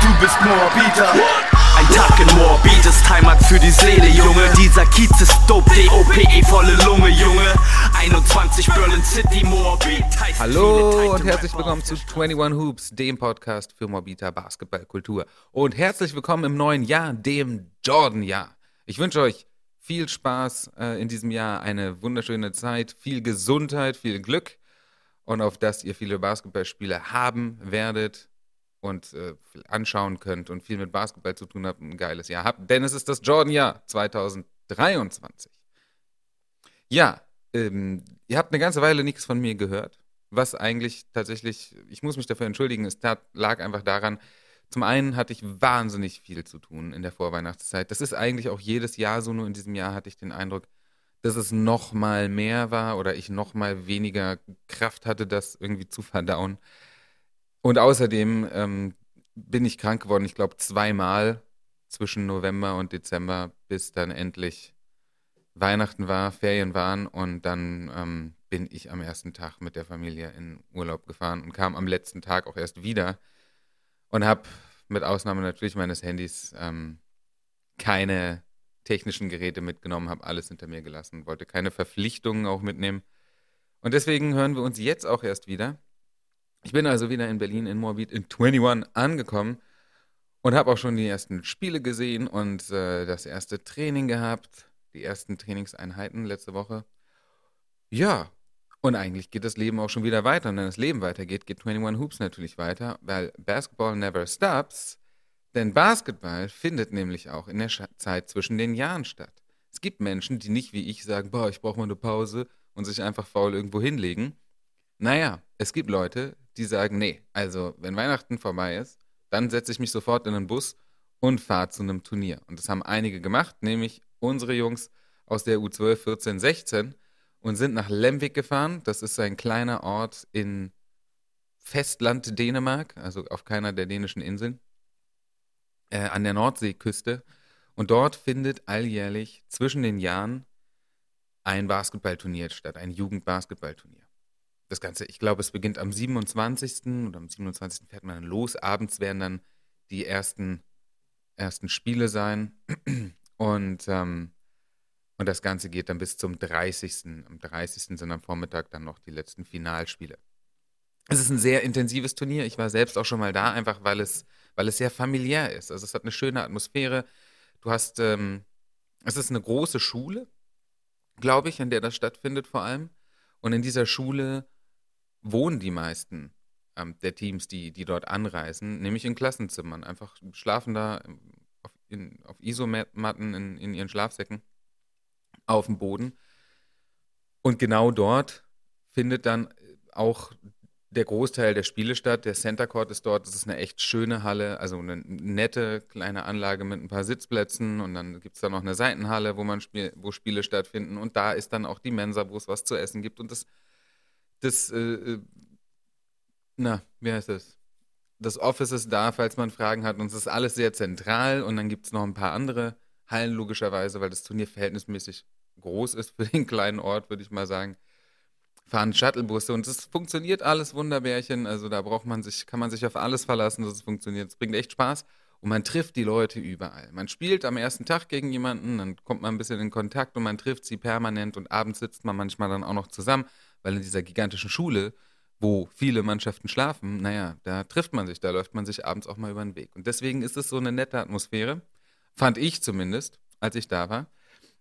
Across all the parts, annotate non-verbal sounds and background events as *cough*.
du bist Moabiter. Ein Tag in Moabit ist Heimat für die Seele, Junge. Dieser Kiez ist dope, D-O-P-E, volle Lunge, Junge. 21 Berlin City, Moabit heißt Hallo und herzlich willkommen zu 21 Hoops, dem Podcast für Moabiter Basketballkultur. Und herzlich willkommen im neuen Jahr, dem Jordan-Jahr. Ich wünsche euch viel Spaß äh, in diesem Jahr, eine wunderschöne Zeit, viel Gesundheit, viel Glück und auf dass ihr viele Basketballspiele haben werdet und äh, anschauen könnt und viel mit Basketball zu tun habt, ein geiles Jahr habt. Denn es ist das Jordan-Jahr 2023. Ja, ähm, ihr habt eine ganze Weile nichts von mir gehört, was eigentlich tatsächlich, ich muss mich dafür entschuldigen, es tat, lag einfach daran, zum einen hatte ich wahnsinnig viel zu tun in der Vorweihnachtszeit. Das ist eigentlich auch jedes Jahr so, nur in diesem Jahr hatte ich den Eindruck, dass es noch mal mehr war oder ich noch mal weniger Kraft hatte, das irgendwie zu verdauen. Und außerdem ähm, bin ich krank geworden, ich glaube zweimal zwischen November und Dezember, bis dann endlich Weihnachten war, Ferien waren und dann ähm, bin ich am ersten Tag mit der Familie in Urlaub gefahren und kam am letzten Tag auch erst wieder und habe mit Ausnahme natürlich meines Handys ähm, keine technischen Geräte mitgenommen, habe alles hinter mir gelassen, wollte keine Verpflichtungen auch mitnehmen. Und deswegen hören wir uns jetzt auch erst wieder. Ich bin also wieder in Berlin in Moabit in 21 angekommen und habe auch schon die ersten Spiele gesehen und äh, das erste Training gehabt, die ersten Trainingseinheiten letzte Woche. Ja, und eigentlich geht das Leben auch schon wieder weiter. Und wenn das Leben weitergeht, geht 21 Hoops natürlich weiter, weil Basketball never stops. Denn Basketball findet nämlich auch in der Zeit zwischen den Jahren statt. Es gibt Menschen, die nicht wie ich sagen, boah, ich brauche mal eine Pause und sich einfach faul irgendwo hinlegen. Naja, es gibt Leute, die sagen, nee, also wenn Weihnachten vorbei ist, dann setze ich mich sofort in einen Bus und fahre zu einem Turnier. Und das haben einige gemacht, nämlich unsere Jungs aus der U12, 14, 16 und sind nach Lemvik gefahren. Das ist ein kleiner Ort in Festland Dänemark, also auf keiner der dänischen Inseln, äh, an der Nordseeküste. Und dort findet alljährlich zwischen den Jahren ein Basketballturnier statt, ein Jugendbasketballturnier. Das Ganze, ich glaube, es beginnt am 27. oder am 27. fährt man dann los. Abends werden dann die ersten, ersten Spiele sein. Und ähm, und das Ganze geht dann bis zum 30. Am 30. sind am Vormittag dann noch die letzten Finalspiele. Es ist ein sehr intensives Turnier. Ich war selbst auch schon mal da, einfach weil es, weil es sehr familiär ist. Also es hat eine schöne Atmosphäre. Du hast, ähm, es ist eine große Schule, glaube ich, in der das stattfindet vor allem. Und in dieser Schule wohnen die meisten ähm, der Teams, die, die dort anreisen, nämlich in Klassenzimmern. Einfach schlafen da auf, in, auf Isomatten in, in ihren Schlafsäcken auf dem Boden. Und genau dort findet dann auch der Großteil der Spiele statt. Der Center Court ist dort. Das ist eine echt schöne Halle, also eine nette kleine Anlage mit ein paar Sitzplätzen. Und dann gibt es da noch eine Seitenhalle, wo man Spiel, wo Spiele stattfinden. Und da ist dann auch die Mensa, wo es was zu essen gibt. Und das, das, äh, äh na, wie heißt das? Das Office ist da, falls man Fragen hat. Und es ist alles sehr zentral. Und dann gibt es noch ein paar andere Hallen, logischerweise, weil das Turnier verhältnismäßig groß ist für den kleinen Ort, würde ich mal sagen, fahren Shuttlebusse und es funktioniert alles wunderbärchen. Also da braucht man sich, kann man sich auf alles verlassen, dass es funktioniert. Es bringt echt Spaß und man trifft die Leute überall. Man spielt am ersten Tag gegen jemanden, dann kommt man ein bisschen in Kontakt und man trifft sie permanent und abends sitzt man manchmal dann auch noch zusammen, weil in dieser gigantischen Schule, wo viele Mannschaften schlafen, naja, da trifft man sich, da läuft man sich abends auch mal über den Weg. Und deswegen ist es so eine nette Atmosphäre, fand ich zumindest, als ich da war.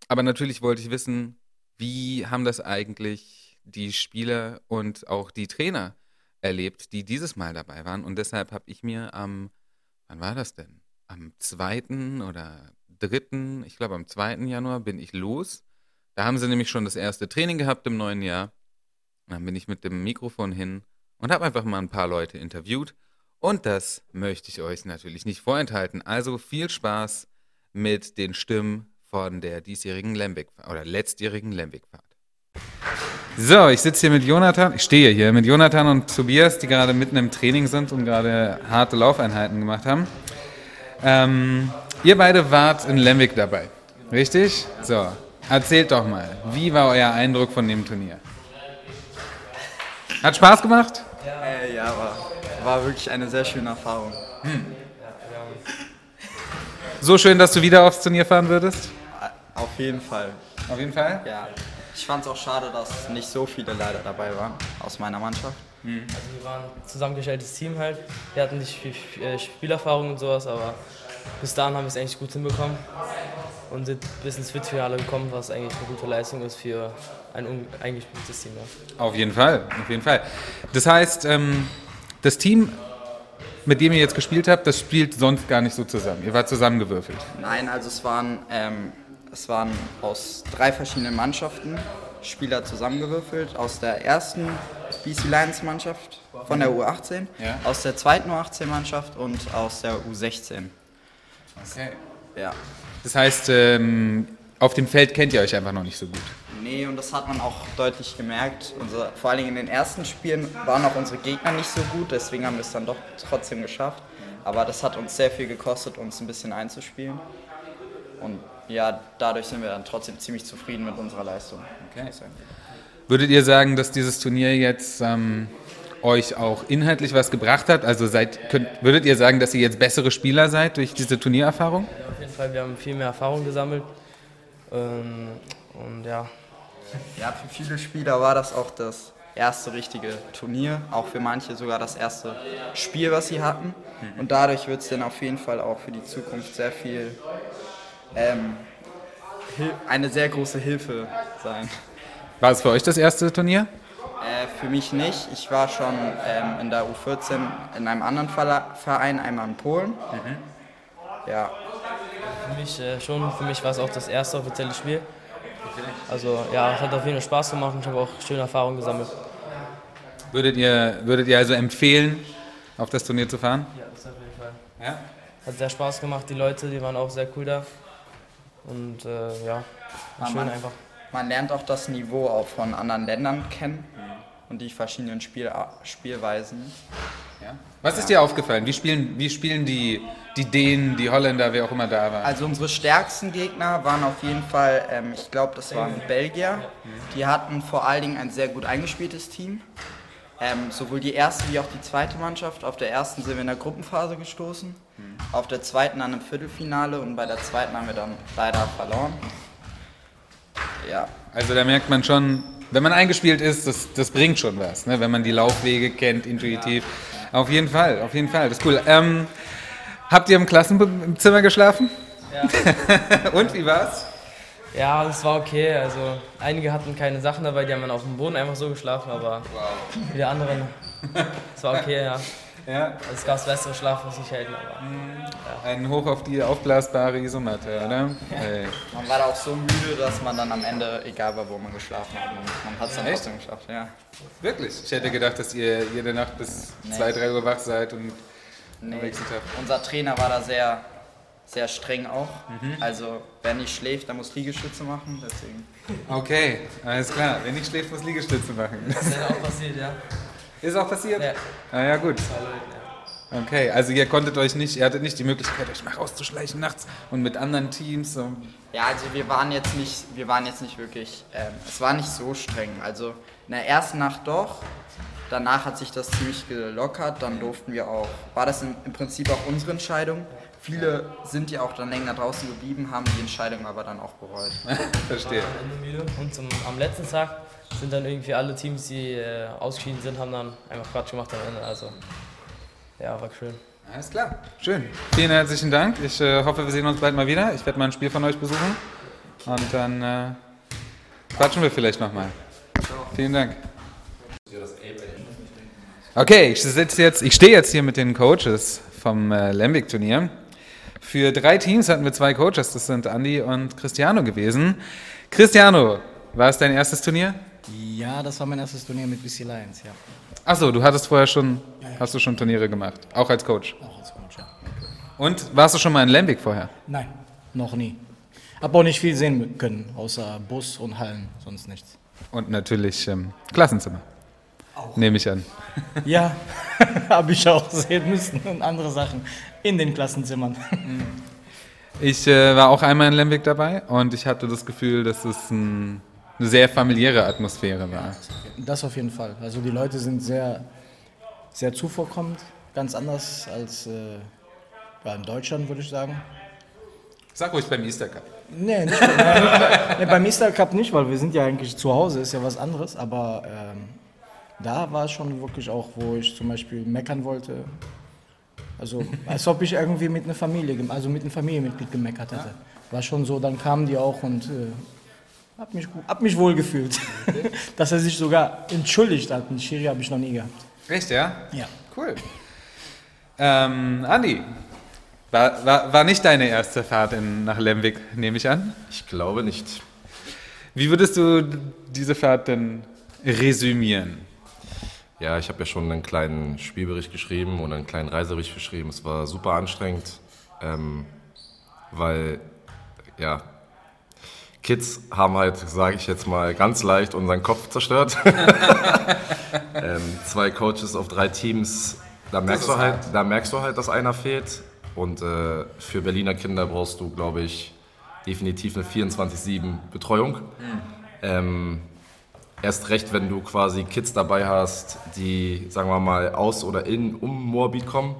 Aber natürlich wollte ich wissen, wie haben das eigentlich die Spieler und auch die Trainer erlebt, die dieses Mal dabei waren. Und deshalb habe ich mir am, wann war das denn? Am 2. oder 3., ich glaube am 2. Januar bin ich los. Da haben sie nämlich schon das erste Training gehabt im neuen Jahr. Dann bin ich mit dem Mikrofon hin und habe einfach mal ein paar Leute interviewt. Und das möchte ich euch natürlich nicht vorenthalten. Also viel Spaß mit den Stimmen von der diesjährigen Lembeck oder letztjährigen Lembeck-Fahrt. So, ich sitze hier mit Jonathan, ich stehe hier mit Jonathan und Tobias, die gerade mitten im Training sind und gerade harte Laufeinheiten gemacht haben. Ähm, ihr beide wart in Lembeck dabei, richtig? So, erzählt doch mal, wie war euer Eindruck von dem Turnier? Hat Spaß gemacht? Äh, ja, war, war wirklich eine sehr schöne Erfahrung. Hm. So schön, dass du wieder aufs Turnier fahren würdest? Auf jeden Fall. Auf jeden Fall? Ja. Ich fand es auch schade, dass nicht so viele leider dabei waren aus meiner Mannschaft. Also wir waren ein zusammengestelltes Team halt. Wir hatten nicht viel äh, Spielerfahrung und sowas, aber bis dahin haben wir es eigentlich gut hinbekommen und sind bis ins Viertelfinale gekommen, was eigentlich eine gute Leistung ist für ein eingespieltes Team. Ja. Auf jeden Fall, auf jeden Fall. Das heißt, ähm, das Team, mit dem ihr jetzt gespielt habt, das spielt sonst gar nicht so zusammen. Ihr wart zusammengewürfelt. Nein, also es waren, ähm, es waren aus drei verschiedenen Mannschaften Spieler zusammengewürfelt. Aus der ersten BC Lions Mannschaft von der U18, Ja. aus der zweiten U18-Mannschaft und aus der U16. Okay. Ja. Das heißt, ähm, auf dem Feld kennt ihr euch einfach noch nicht so gut. Nee, und das hat man auch deutlich gemerkt. Unser, vor allen Dingen in den ersten Spielen waren auch unsere Gegner nicht so gut, deswegen haben wir es dann doch trotzdem geschafft. Aber das hat uns sehr viel gekostet, uns ein bisschen einzuspielen. Und ja, dadurch sind wir dann trotzdem ziemlich zufrieden mit unserer Leistung. Okay. Würdet ihr sagen, dass dieses Turnier jetzt ähm, euch auch inhaltlich was gebracht hat? Also seid, könnt, würdet ihr sagen, dass ihr jetzt bessere Spieler seid durch diese Turniererfahrung? Ja, auf jeden Fall, wir haben viel mehr Erfahrung gesammelt. Ähm, und ja, Ja, für viele Spieler war das auch das erste richtige Turnier, auch für manche sogar das erste Spiel, was sie hatten. Und dadurch wird es dann auf jeden Fall auch für die Zukunft sehr viel, ähm, eine sehr große Hilfe sein. War es für euch das erste Turnier? Äh, für mich nicht. Ich war schon ähm, in der U14 in einem anderen Verein, einmal in Polen. Ja, für mich äh, schon. Für mich war es auch das erste offizielle Spiel. Also ja, es hat auf jeden Fall Spaß gemacht und ich habe auch schöne Erfahrungen gesammelt. Würdet ihr, würdet ihr also empfehlen, auf das Turnier zu fahren? Ja, das auf jeden Fall. Ja. Hat sehr Spaß gemacht, die Leute, die waren auch sehr cool da. Und äh, ja, war schön Mann. einfach. Man lernt auch das Niveau auch von anderen Ländern kennen und die verschiedenen Spiel Spielweisen. Ja. Was ist dir aufgefallen? Wie spielen, wie spielen die, die Dänen, die Holländer, wer auch immer da war? Also unsere stärksten Gegner waren auf jeden Fall, ähm, ich glaube, das waren Belgier. Die hatten vor allen Dingen ein sehr gut eingespieltes Team. Ähm, sowohl die erste wie auch die zweite Mannschaft. Auf der ersten sind wir in der Gruppenphase gestoßen, auf der zweiten dann im Viertelfinale und bei der zweiten haben wir dann leider verloren. Ja, Also da merkt man schon, wenn man eingespielt ist, das, das bringt schon was, ne? wenn man die Laufwege kennt, intuitiv. Auf jeden Fall, auf jeden Fall, das ist cool. Ähm, habt ihr im Klassenzimmer geschlafen? Ja. *laughs* Und, wie war's? ja, es war okay. Also einige hatten keine Sachen dabei, die haben dann auf dem Boden einfach so geschlafen, aber für die anderen, *laughs* es war okay, ja. Ja, es gab bessere Schlafmöglichkeiten, aber ein Hoch auf die aufblasbare Isomatte, oder? Ey. man war da auch so müde, dass man dann am Ende, egal war, wo man geschlafen hat, man, hat es dann Echt? trotzdem geschafft. Ja. Wirklich? Ich hätte gedacht, dass ihr jede Nacht bis 2, 3 Uhr wach seid und am Nee. nächsten Tag. Unser Trainer war da sehr, sehr streng auch. Mhm. Also wer nicht schläft, der muss Liegestütze machen. Deswegen. Okay, alles klar. Wenn nicht schläft, muss Liegestütze machen. das ist auch passiert, ja. Ist auch passiert? Ja. Ah ja, gut. Ja. Okay, also ihr konntet euch nicht, ihr hattet nicht die Möglichkeit, euch mal rauszuschleichen nachts und mit anderen Teams. So. Ja, also wir waren jetzt nicht, wir waren jetzt nicht wirklich, ähm, es war nicht so streng. Also in der ersten Nacht doch. Danach hat sich das ziemlich gelockert. Dann durften wir auch, war das im, im Prinzip auch unsere Entscheidung. Viele sind ja auch dann länger draußen geblieben, haben die Entscheidung aber dann auch bereut. *laughs* Verstehe. Und zum, am letzten Tag sind dann irgendwie alle Teams, die äh, ausgeschieden sind, haben dann einfach Quatsch gemacht am Ende. Also ja, war schön. Alles klar. Schön. Vielen herzlichen Dank. Ich äh, hoffe, wir sehen uns bald mal wieder. Ich werde mal ein Spiel von euch besuchen. Und dann äh, quatschen wir vielleicht nochmal. Vielen Dank. Okay, ich sitze jetzt, ich stehe jetzt hier mit den Coaches vom äh, Lemvik-Turnier. Für drei Teams hatten wir zwei Coaches, das sind Andi und Cristiano gewesen. Cristiano, war es dein erstes Turnier? Ja, das war mein erstes Turnier mit BC Lions, ja. Achso, du hattest vorher schon, hast du schon Turniere gemacht, auch als Coach. Auch als Coach, ja. Und warst du schon mal in Lemvik vorher? Nein, noch nie. Hab auch nicht viel sehen können, außer Bus und Hallen, sonst nichts. Und natürlich ähm, Klassenzimmer. Nehme ich an. *laughs* Ja, *laughs* habe ich auch sehen müssen und andere Sachen in den Klassenzimmern. *laughs* Ich äh, war auch einmal in Lemvik dabei und ich hatte das Gefühl, dass es ein, eine sehr familiäre Atmosphäre war. Das auf jeden Fall. Also die Leute sind sehr, sehr zuvorkommend, ganz anders als äh, ja, in Deutschland, würde ich sagen. Sag ruhig beim Easter Cup. Nee, nicht, *laughs* nee, beim Easter Cup nicht, weil wir sind ja eigentlich zu Hause, ist ja was anderes. Aber ähm, da war es schon wirklich auch, wo ich zum Beispiel meckern wollte. Also als ob ich irgendwie mit einer Familie, also mit einem Familienmitglied gemeckert hätte. War schon so, dann kamen die auch und äh, hab mich, hab mich wohl gefühlt. *laughs* Dass er sich sogar entschuldigt hat. Einen Schiri habe ich noch nie gehabt. Echt, ja? Ja. Cool. Ähm, Andi, war, war, war nicht deine erste Fahrt in, nach Lemwig, nehme ich an. Ich glaube nicht. Wie würdest du diese Fahrt denn resümieren? Ja, ich habe ja schon einen kleinen Spielbericht geschrieben und einen kleinen Reisebericht geschrieben. Es war super anstrengend, ähm, weil, ja, Kids haben halt, sage ich jetzt mal, ganz leicht unseren Kopf zerstört. *laughs* ähm, zwei Coaches auf drei Teams, da merkst, du halt, da merkst du halt, dass einer fehlt. Und äh, für Berliner Kinder brauchst du, glaube ich, definitiv eine 24-7 Betreuung. Ähm, Erst recht, wenn du quasi Kids dabei hast, die, sagen wir mal, aus oder in, um Moabit kommen.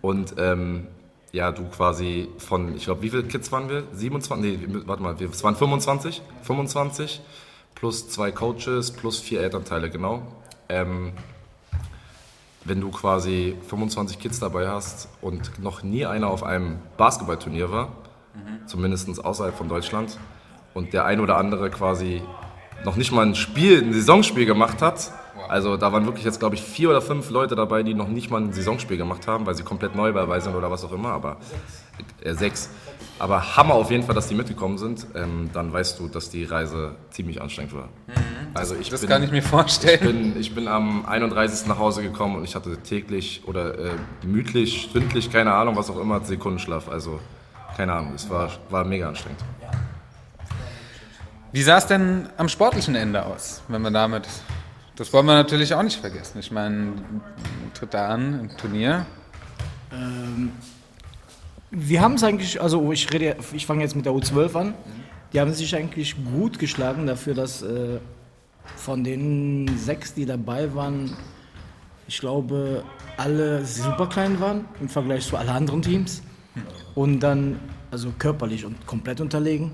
Und ähm, ja, du quasi von, ich glaube, wie viele Kids waren wir? 27? Nee, warte mal, es waren 25. 25 plus zwei Coaches plus vier Elternteile, genau. Ähm, wenn du quasi 25 Kids dabei hast und noch nie einer auf einem Basketballturnier war, zumindest außerhalb von Deutschland, und der ein oder andere quasi noch nicht mal ein Spiel, ein Saisonspiel gemacht hat. Also da waren wirklich jetzt, glaube ich, vier oder fünf Leute dabei, die noch nicht mal ein Saisonspiel gemacht haben, weil sie komplett neu dabei sind oder was auch immer, aber äh, sechs. Aber Hammer auf jeden Fall, dass die mitgekommen sind. Ähm, dann weißt du, dass die Reise ziemlich anstrengend war. Also ich Das bin, kann ich mir ich vorstellen. bin, ich bin am 31. nach Hause gekommen und ich hatte täglich oder äh, gemütlich, stündlich, keine Ahnung, was auch immer, Sekundenschlaf. Also keine Ahnung, es war, war mega anstrengend. Wie sah es denn am sportlichen Ende aus, wenn wir damit. Das wollen wir natürlich auch nicht vergessen. Ich meine, tritt da an im Turnier. Wir haben es eigentlich, also ich rede, ich fange jetzt mit der U12 an. Die haben sich eigentlich gut geschlagen dafür, dass äh, von den sechs, die dabei waren, ich glaube, alle super klein waren im Vergleich zu allen anderen Teams. Und dann, also körperlich und komplett unterlegen.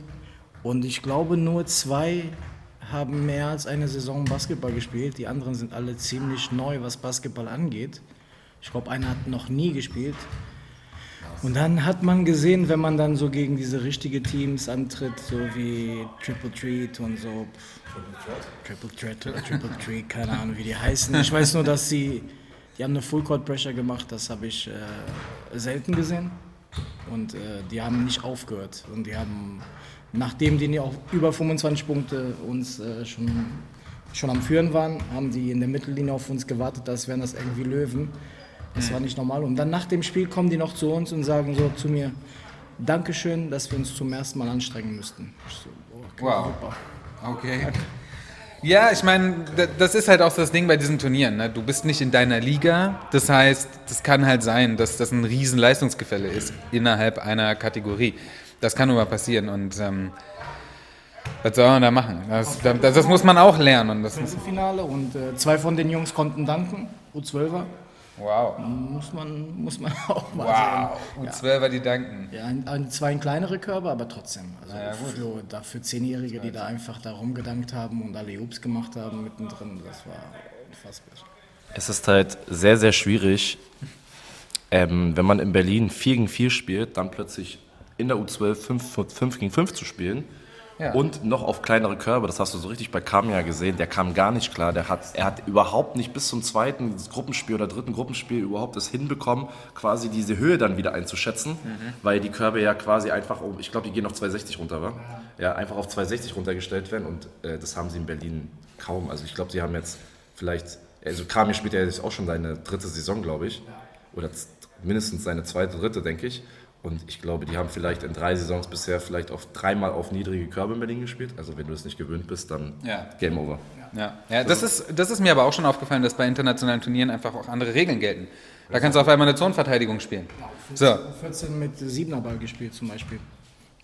Und ich glaube, nur zwei haben mehr als eine Saison Basketball gespielt. Die anderen sind alle ziemlich neu, was Basketball angeht. Ich glaube, einer hat noch nie gespielt. Und dann hat man gesehen, wenn man dann so gegen diese richtigen Teams antritt, so wie Triple Treat und so. Triple Threat oder Triple Treat, keine Ahnung, wie die heißen. Ich weiß nur, dass sie, die haben eine Full Court Pressure gemacht, das habe ich äh, selten gesehen. Und äh, die haben nicht aufgehört. Und die haben, nachdem die auch über 25 Punkte uns äh, schon, schon am Führen waren, haben die in der Mittellinie auf uns gewartet, als wären das irgendwie Löwen. Das war nicht normal. Und dann nach dem Spiel kommen die noch zu uns und sagen so zu mir, Dankeschön, dass wir uns zum ersten Mal anstrengen müssten. So, oh, okay, Wow. super. Okay. Ja, ich meine, da- das ist halt auch das Ding bei diesen Turnieren. Ne? Du bist nicht in deiner Liga. Das heißt, das kann halt sein, dass das ein riesen Leistungsgefälle ist innerhalb einer Kategorie. Das kann nur mal passieren. Und ähm, was soll man da machen? Das, das, das muss man auch lernen. Und das Finale und äh, zwei von den Jungs konnten danken, U12er. wow. Muss man, muss man *laughs* auch mal sehen. Wow. Und Zwölfer, die danken. Ja, ein, ein, zwei in kleinere Körbe, aber trotzdem. Also ja, für, da für Zehnjährige, die da einfach da rumgedankt haben und alle Ups gemacht haben mittendrin, das war unfassbar. Es ist halt sehr, sehr schwierig, ähm, wenn man in Berlin 4 gegen 4 spielt, dann plötzlich in der U12 5, 5 gegen 5 zu spielen. Ja. Und noch auf kleinere Körbe, das hast du so richtig bei Kamia gesehen, der kam gar nicht klar. Der hat, er hat überhaupt nicht bis zum zweiten Gruppenspiel oder dritten Gruppenspiel überhaupt es hinbekommen, quasi diese Höhe dann wieder einzuschätzen, weil die Körbe ja quasi einfach, ich glaube, die gehen auf 260 runter, wa? Ja, einfach auf 260 runtergestellt werden und äh, das haben sie in Berlin kaum. Also ich glaube, sie haben jetzt vielleicht, also Kamia spielt ja jetzt auch schon seine dritte Saison, glaube ich, oder mindestens seine zweite, dritte, denke ich. Und ich glaube, die haben vielleicht in drei Saisons bisher vielleicht auf dreimal auf niedrige Körbe in Berlin gespielt. Also wenn du es nicht gewöhnt bist, dann Ja. Game Over. Ja, ja das, ist, das ist mir aber auch schon aufgefallen, dass bei internationalen Turnieren einfach auch andere Regeln gelten. Da kannst du auf einmal eine Zonenverteidigung spielen. So, 14 mit Siebener Ball gespielt zum Beispiel.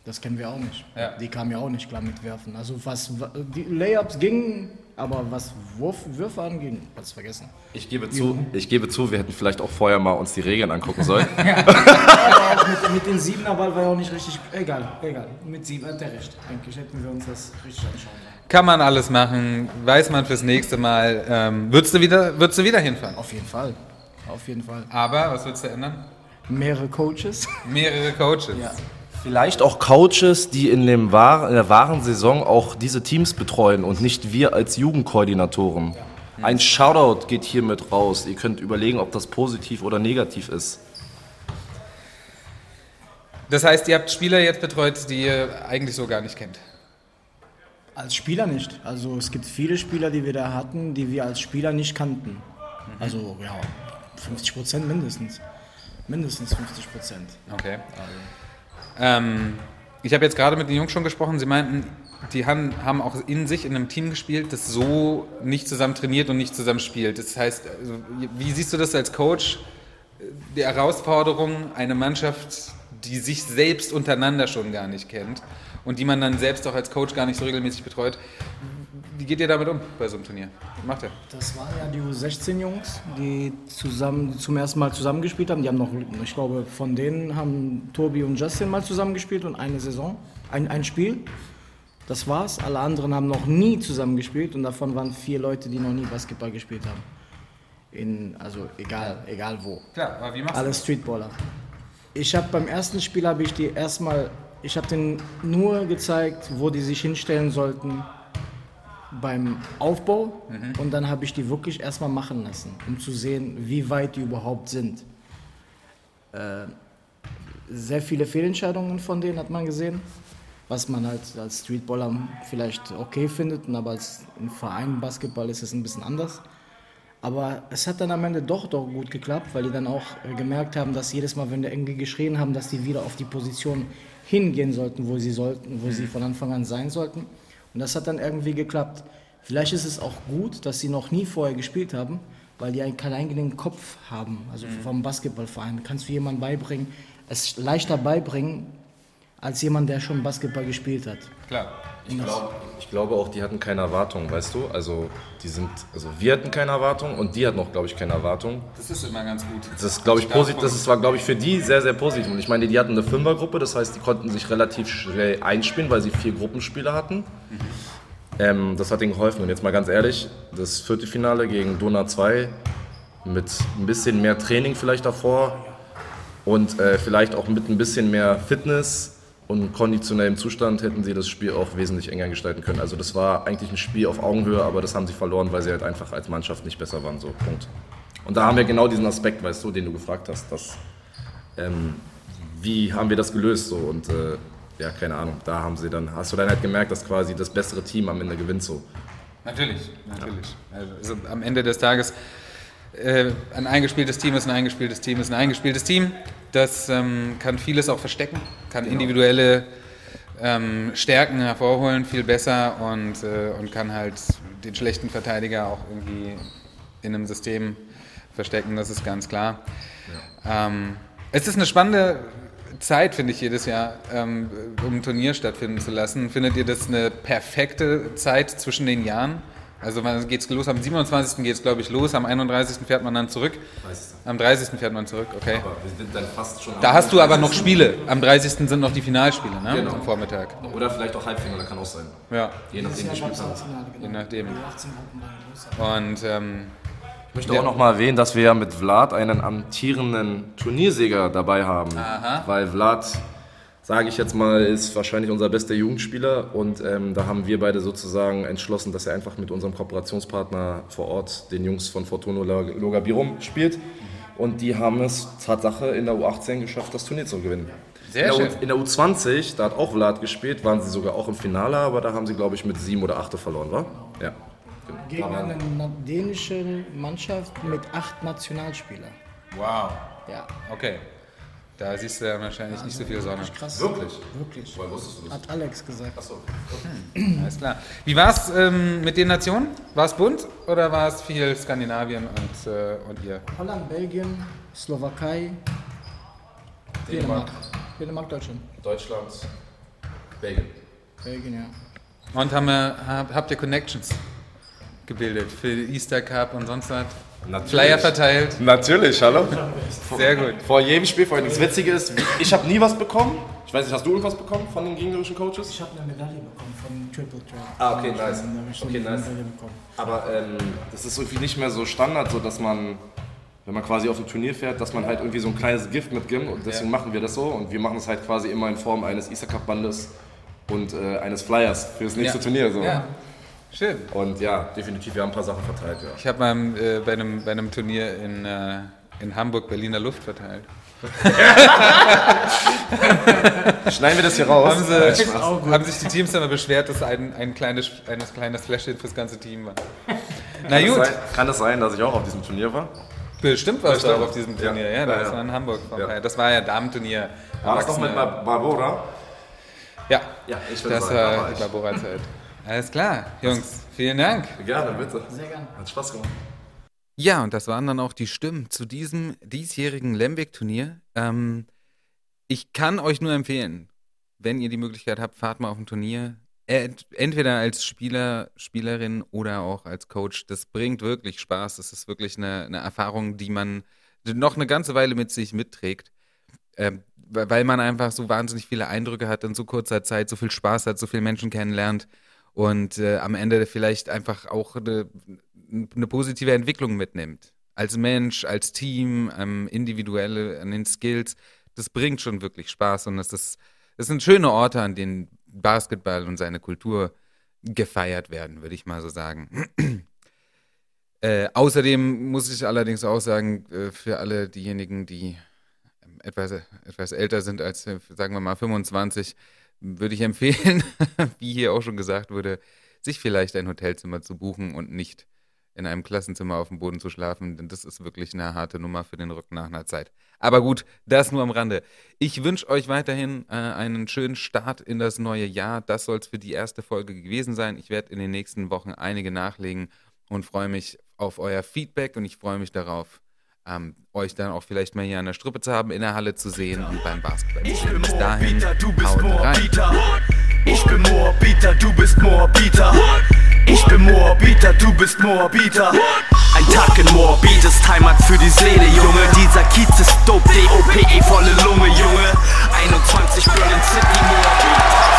Das kennen wir auch nicht. Ja. Die kamen ja auch nicht klar mit Werfen. Also was, die Layups gingen aber was Wurf, Würfe angeht, hat's vergessen. Ich gebe, zu, ich gebe zu, wir hätten vielleicht auch vorher mal uns die Regeln angucken sollen. *laughs* Aber auch mit, mit dem Siebener-Ball war ja auch nicht richtig. Egal, egal. Mit sieben hat er recht. Eigentlich hätten wir uns das richtig anschauen sollen. Kann man alles machen, weiß man fürs nächste Mal. Ähm, würdest, du wieder, würdest du wieder hinfahren? Auf jeden Fall. Auf jeden Fall. Aber, was würdest du ändern? Mehrere Coaches. Mehrere Coaches. Ja. Vielleicht auch Coaches, die in, dem wahr, in der wahren Saison auch diese Teams betreuen und nicht wir als Jugendkoordinatoren. Ein Shoutout geht hiermit raus. Ihr könnt überlegen, ob das positiv oder negativ ist. Das heißt, ihr habt Spieler jetzt betreut, die ihr eigentlich so gar nicht kennt. Als Spieler nicht. Also es gibt viele Spieler, die wir da hatten, die wir als Spieler nicht kannten. Also ja, 50 Prozent mindestens. Mindestens 50 Prozent. Okay. Ähm, ich habe jetzt gerade mit den Jungs schon gesprochen. Sie meinten, die haben, haben auch in sich in einem Team gespielt, das so nicht zusammen trainiert und nicht zusammen spielt. Das heißt, also, wie siehst du das als Coach? Die Herausforderung, eine Mannschaft, die sich selbst untereinander schon gar nicht kennt und die man dann selbst auch als Coach gar nicht so regelmäßig betreut. Wie geht ihr damit um bei so einem Turnier? Was macht ihr? Das waren ja die U16-Jungs, die zusammen die zum ersten Mal zusammengespielt haben. Die haben noch, ich glaube, von denen haben Tobi und Justin mal zusammengespielt und eine Saison, ein, ein Spiel. Das war's. Alle anderen haben noch nie zusammengespielt und davon waren vier Leute, die noch nie Basketball gespielt haben. In, also egal, egal wo. Klar, aber wie machst Alle Streetballer. Ich habe beim ersten Spiel habe ich die erstmal, ich habe denen nur gezeigt, wo die sich hinstellen sollten beim Aufbau und dann habe ich die wirklich erstmal machen lassen, um zu sehen, wie weit die überhaupt sind. Äh, sehr viele Fehlentscheidungen von denen hat man gesehen, was man halt als Streetballer vielleicht okay findet, aber als im Verein Basketball ist es ein bisschen anders. Aber es hat dann am Ende doch, doch gut geklappt, weil die dann auch äh, gemerkt haben, dass jedes Mal, wenn wir irgendwie geschrien haben, dass die wieder auf die Position hingehen sollten, wo sie sollten, wo sie von Anfang an sein sollten. Und das hat dann irgendwie geklappt. Vielleicht ist es auch gut, dass sie noch nie vorher gespielt haben, weil die einen keinen eigenen Kopf haben. Also vom Basketballverein kannst du jemandem beibringen, es leichter beibringen, als jemand, der schon Basketball gespielt hat. Klar. Ich, glaub, ich glaube auch, die hatten keine Erwartung, weißt du? Also, die sind, also wir hatten keine Erwartung und die hatten auch, glaube ich, keine Erwartung. Das ist immer ganz gut. Das ist, glaube ich, positiv. Das ist, war, glaube ich, für die sehr, sehr positiv. Und ich meine, die hatten eine Fünfergruppe, das heißt, die konnten sich relativ schnell einspielen, weil sie vier Gruppenspieler hatten. Ähm, das hat ihnen geholfen. Und jetzt mal ganz ehrlich, das Viertelfinale gegen Dona 2 mit ein bisschen mehr Training vielleicht davor und äh, vielleicht auch mit ein bisschen mehr Fitness und konditionellem Zustand hätten sie das Spiel auch wesentlich enger gestalten können. Also das war eigentlich ein Spiel auf Augenhöhe, aber das haben sie verloren, weil sie halt einfach als Mannschaft nicht besser waren. So, Punkt. Und da haben wir genau diesen Aspekt, weißt du, den du gefragt hast, dass, ähm, wie haben wir das gelöst so und äh, ja, keine Ahnung, da haben sie dann, hast du dann halt gemerkt, dass quasi das bessere Team am Ende gewinnt so. Natürlich, natürlich. Also am Ende des Tages, äh, ein eingespieltes Team ist ein eingespieltes Team ist ein eingespieltes Team. Das ähm, kann vieles auch verstecken, kann individuelle ähm, Stärken hervorholen, viel besser und, äh, und kann halt den schlechten Verteidiger auch irgendwie in einem System verstecken, das ist ganz klar. Ähm, es ist eine spannende Zeit, finde ich, jedes Jahr, ähm, um ein Turnier stattfinden zu lassen. Findet ihr das eine perfekte Zeit zwischen den Jahren? Also wann geht's los? Am 27. geht es, glaube ich, los. Am 31. fährt man dann zurück. 30. Am 30. fährt man zurück, okay. Aber wir sind dann fast schon Da hast du aber noch 30.. Spiele. Am 30. sind noch die Finalspiele, ne? Genau. Am Vormittag. Oder vielleicht auch Halbfinale, kann auch sein. Ja, Je nachdem, wie gespielt haben. je nachdem. Die 18 Gruppen waren los. Und ähm, Ich möchte auch noch mal erwähnen, dass wir ja mit Vlad einen amtierenden Turniersieger dabei haben. Weil Vlad, sage ich jetzt mal, ist wahrscheinlich unser bester Jugendspieler. Und ähm, da haben wir beide sozusagen entschlossen, dass er einfach mit unserem Kooperationspartner vor Ort, den Jungs von Fortuna Logabirum, spielt. Und die haben es Tatsache in der U18 geschafft, das Turnier zu gewinnen. Sehr in der, schön. U, in der U20, da hat auch Vlad gespielt, waren sie sogar auch im Finale, aber da haben sie, glaube ich, mit sieben oder acht verloren, wa? Ja. Gegen Aber- eine dänische Mannschaft mit acht Nationalspielern. wow. Ja, Okay. Da siehst du ja wahrscheinlich nicht so viel Sonne. krass. Wirklich? Wirklich. Woher wusstest du das? Hat Alex gesagt. Achso. Alles klar. Wie war es ähm, mit den Nationen? War es bunt oder war es viel Skandinavien und, äh, und ihr? Holland, Belgien, Slowakei, Dänemark. Dänemark, Deutschland. Deutschland, Belgien. Belgien, ja. Und haben wir, hab, habt ihr Connections? gebildet für Easter Cup und sonst was? Natürlich. Flyer verteilt? Natürlich, hallo. Sehr gut. Vor jedem Spiel, vor allem das Witzige ist, ich habe nie was bekommen. Ich weiß nicht, hast du irgendwas bekommen von den gegnerischen Coaches? Ich habe eine Medaille bekommen von Triple Threat. Ah, okay, nice. Okay, eine nice. Aber ähm, das ist irgendwie nicht mehr so Standard, so dass man, wenn man quasi auf ein Turnier fährt, dass man halt irgendwie so ein kleines Gift mitgibt und deswegen machen wir das so und wir machen es halt quasi immer in Form eines Easter Cup Bandes und äh, eines Flyers für das nächste Ja. Turnier. So. Ja, schön. Und ja, definitiv, wir haben ein paar Sachen verteilt, ja. Ich habe mal äh, bei, einem, bei einem Turnier in, äh, in Hamburg Berliner Luft verteilt. *laughs* Schneiden wir das hier raus? Haben, sie, haben sich die Teams dann mal beschwert, dass ein, ein kleines, ein kleines Fläschchen fürs ganze Team war. Na Kann gut, es sein- Kann es sein, dass ich auch auf diesem Turnier war? bestimmt warst du Bestimmt. auch auf diesem Turnier. Ja, Ja. das Ja, ja. war in Hamburg. Ja. Das war ja Damenturnier. War das doch mit Barbora? Ja, Ja, ich würde das sagen, da war die. Barbora-Zeit. Alles klar, Jungs, vielen Dank. Gerne, bitte. Sehr gerne. Hat Spaß gemacht. Ja, und das waren dann auch die Stimmen zu diesem diesjährigen Lembeck-Turnier. Ähm, ich kann euch nur empfehlen, wenn ihr die Möglichkeit habt, fahrt mal auf ein Turnier. Ent- Entweder als Spieler, Spielerin oder auch als Coach. Das bringt wirklich Spaß. Das ist wirklich eine, eine Erfahrung, die man noch eine ganze Weile mit sich mitträgt. Ähm, weil weil man einfach so wahnsinnig viele Eindrücke hat in so kurzer Zeit, so viel Spaß hat, so viele Menschen kennenlernt und äh, am Ende vielleicht einfach auch eine, eine positive Entwicklung mitnimmt. Als Mensch, als Team, ähm, individuelle, an den Skills. Das bringt schon wirklich Spaß und das ist, das sind schöne Orte, an denen Basketball und seine Kultur gefeiert werden, würde ich mal so sagen. *clears throat* Äh, außerdem muss ich allerdings auch sagen, äh, für alle diejenigen, die ähm, etwas, etwas älter sind als, äh, sagen wir mal, 25, würde ich empfehlen, *laughs* wie hier auch schon gesagt wurde, sich vielleicht ein Hotelzimmer zu buchen und nicht in einem Klassenzimmer auf dem Boden zu schlafen, denn das ist wirklich eine harte Nummer für den Rücken nach einer Zeit. Aber gut, das nur am Rande. Ich wünsche euch weiterhin äh, einen schönen Start in das neue Jahr. Das soll es für die erste Folge gewesen sein. Ich werde in den nächsten Wochen einige nachlegen und freue mich auf euer Feedback und ich freue mich darauf, ähm, euch dann auch vielleicht mal hier an der Strippe zu haben, in der Halle zu sehen, und beim Basketball. Ich bin Bis dahin, Peter, du bist Moabiter. Ich bin Moabiter, du bist Moabiter. Ich bin Moabiter, du bist Moabiter. Ein Tag in Moabit ist Heimat für die Seele, Junge. Dieser Kiez ist dope, D-O-P-E, volle Lunge, Junge. 21 Berlin City, Moabiter.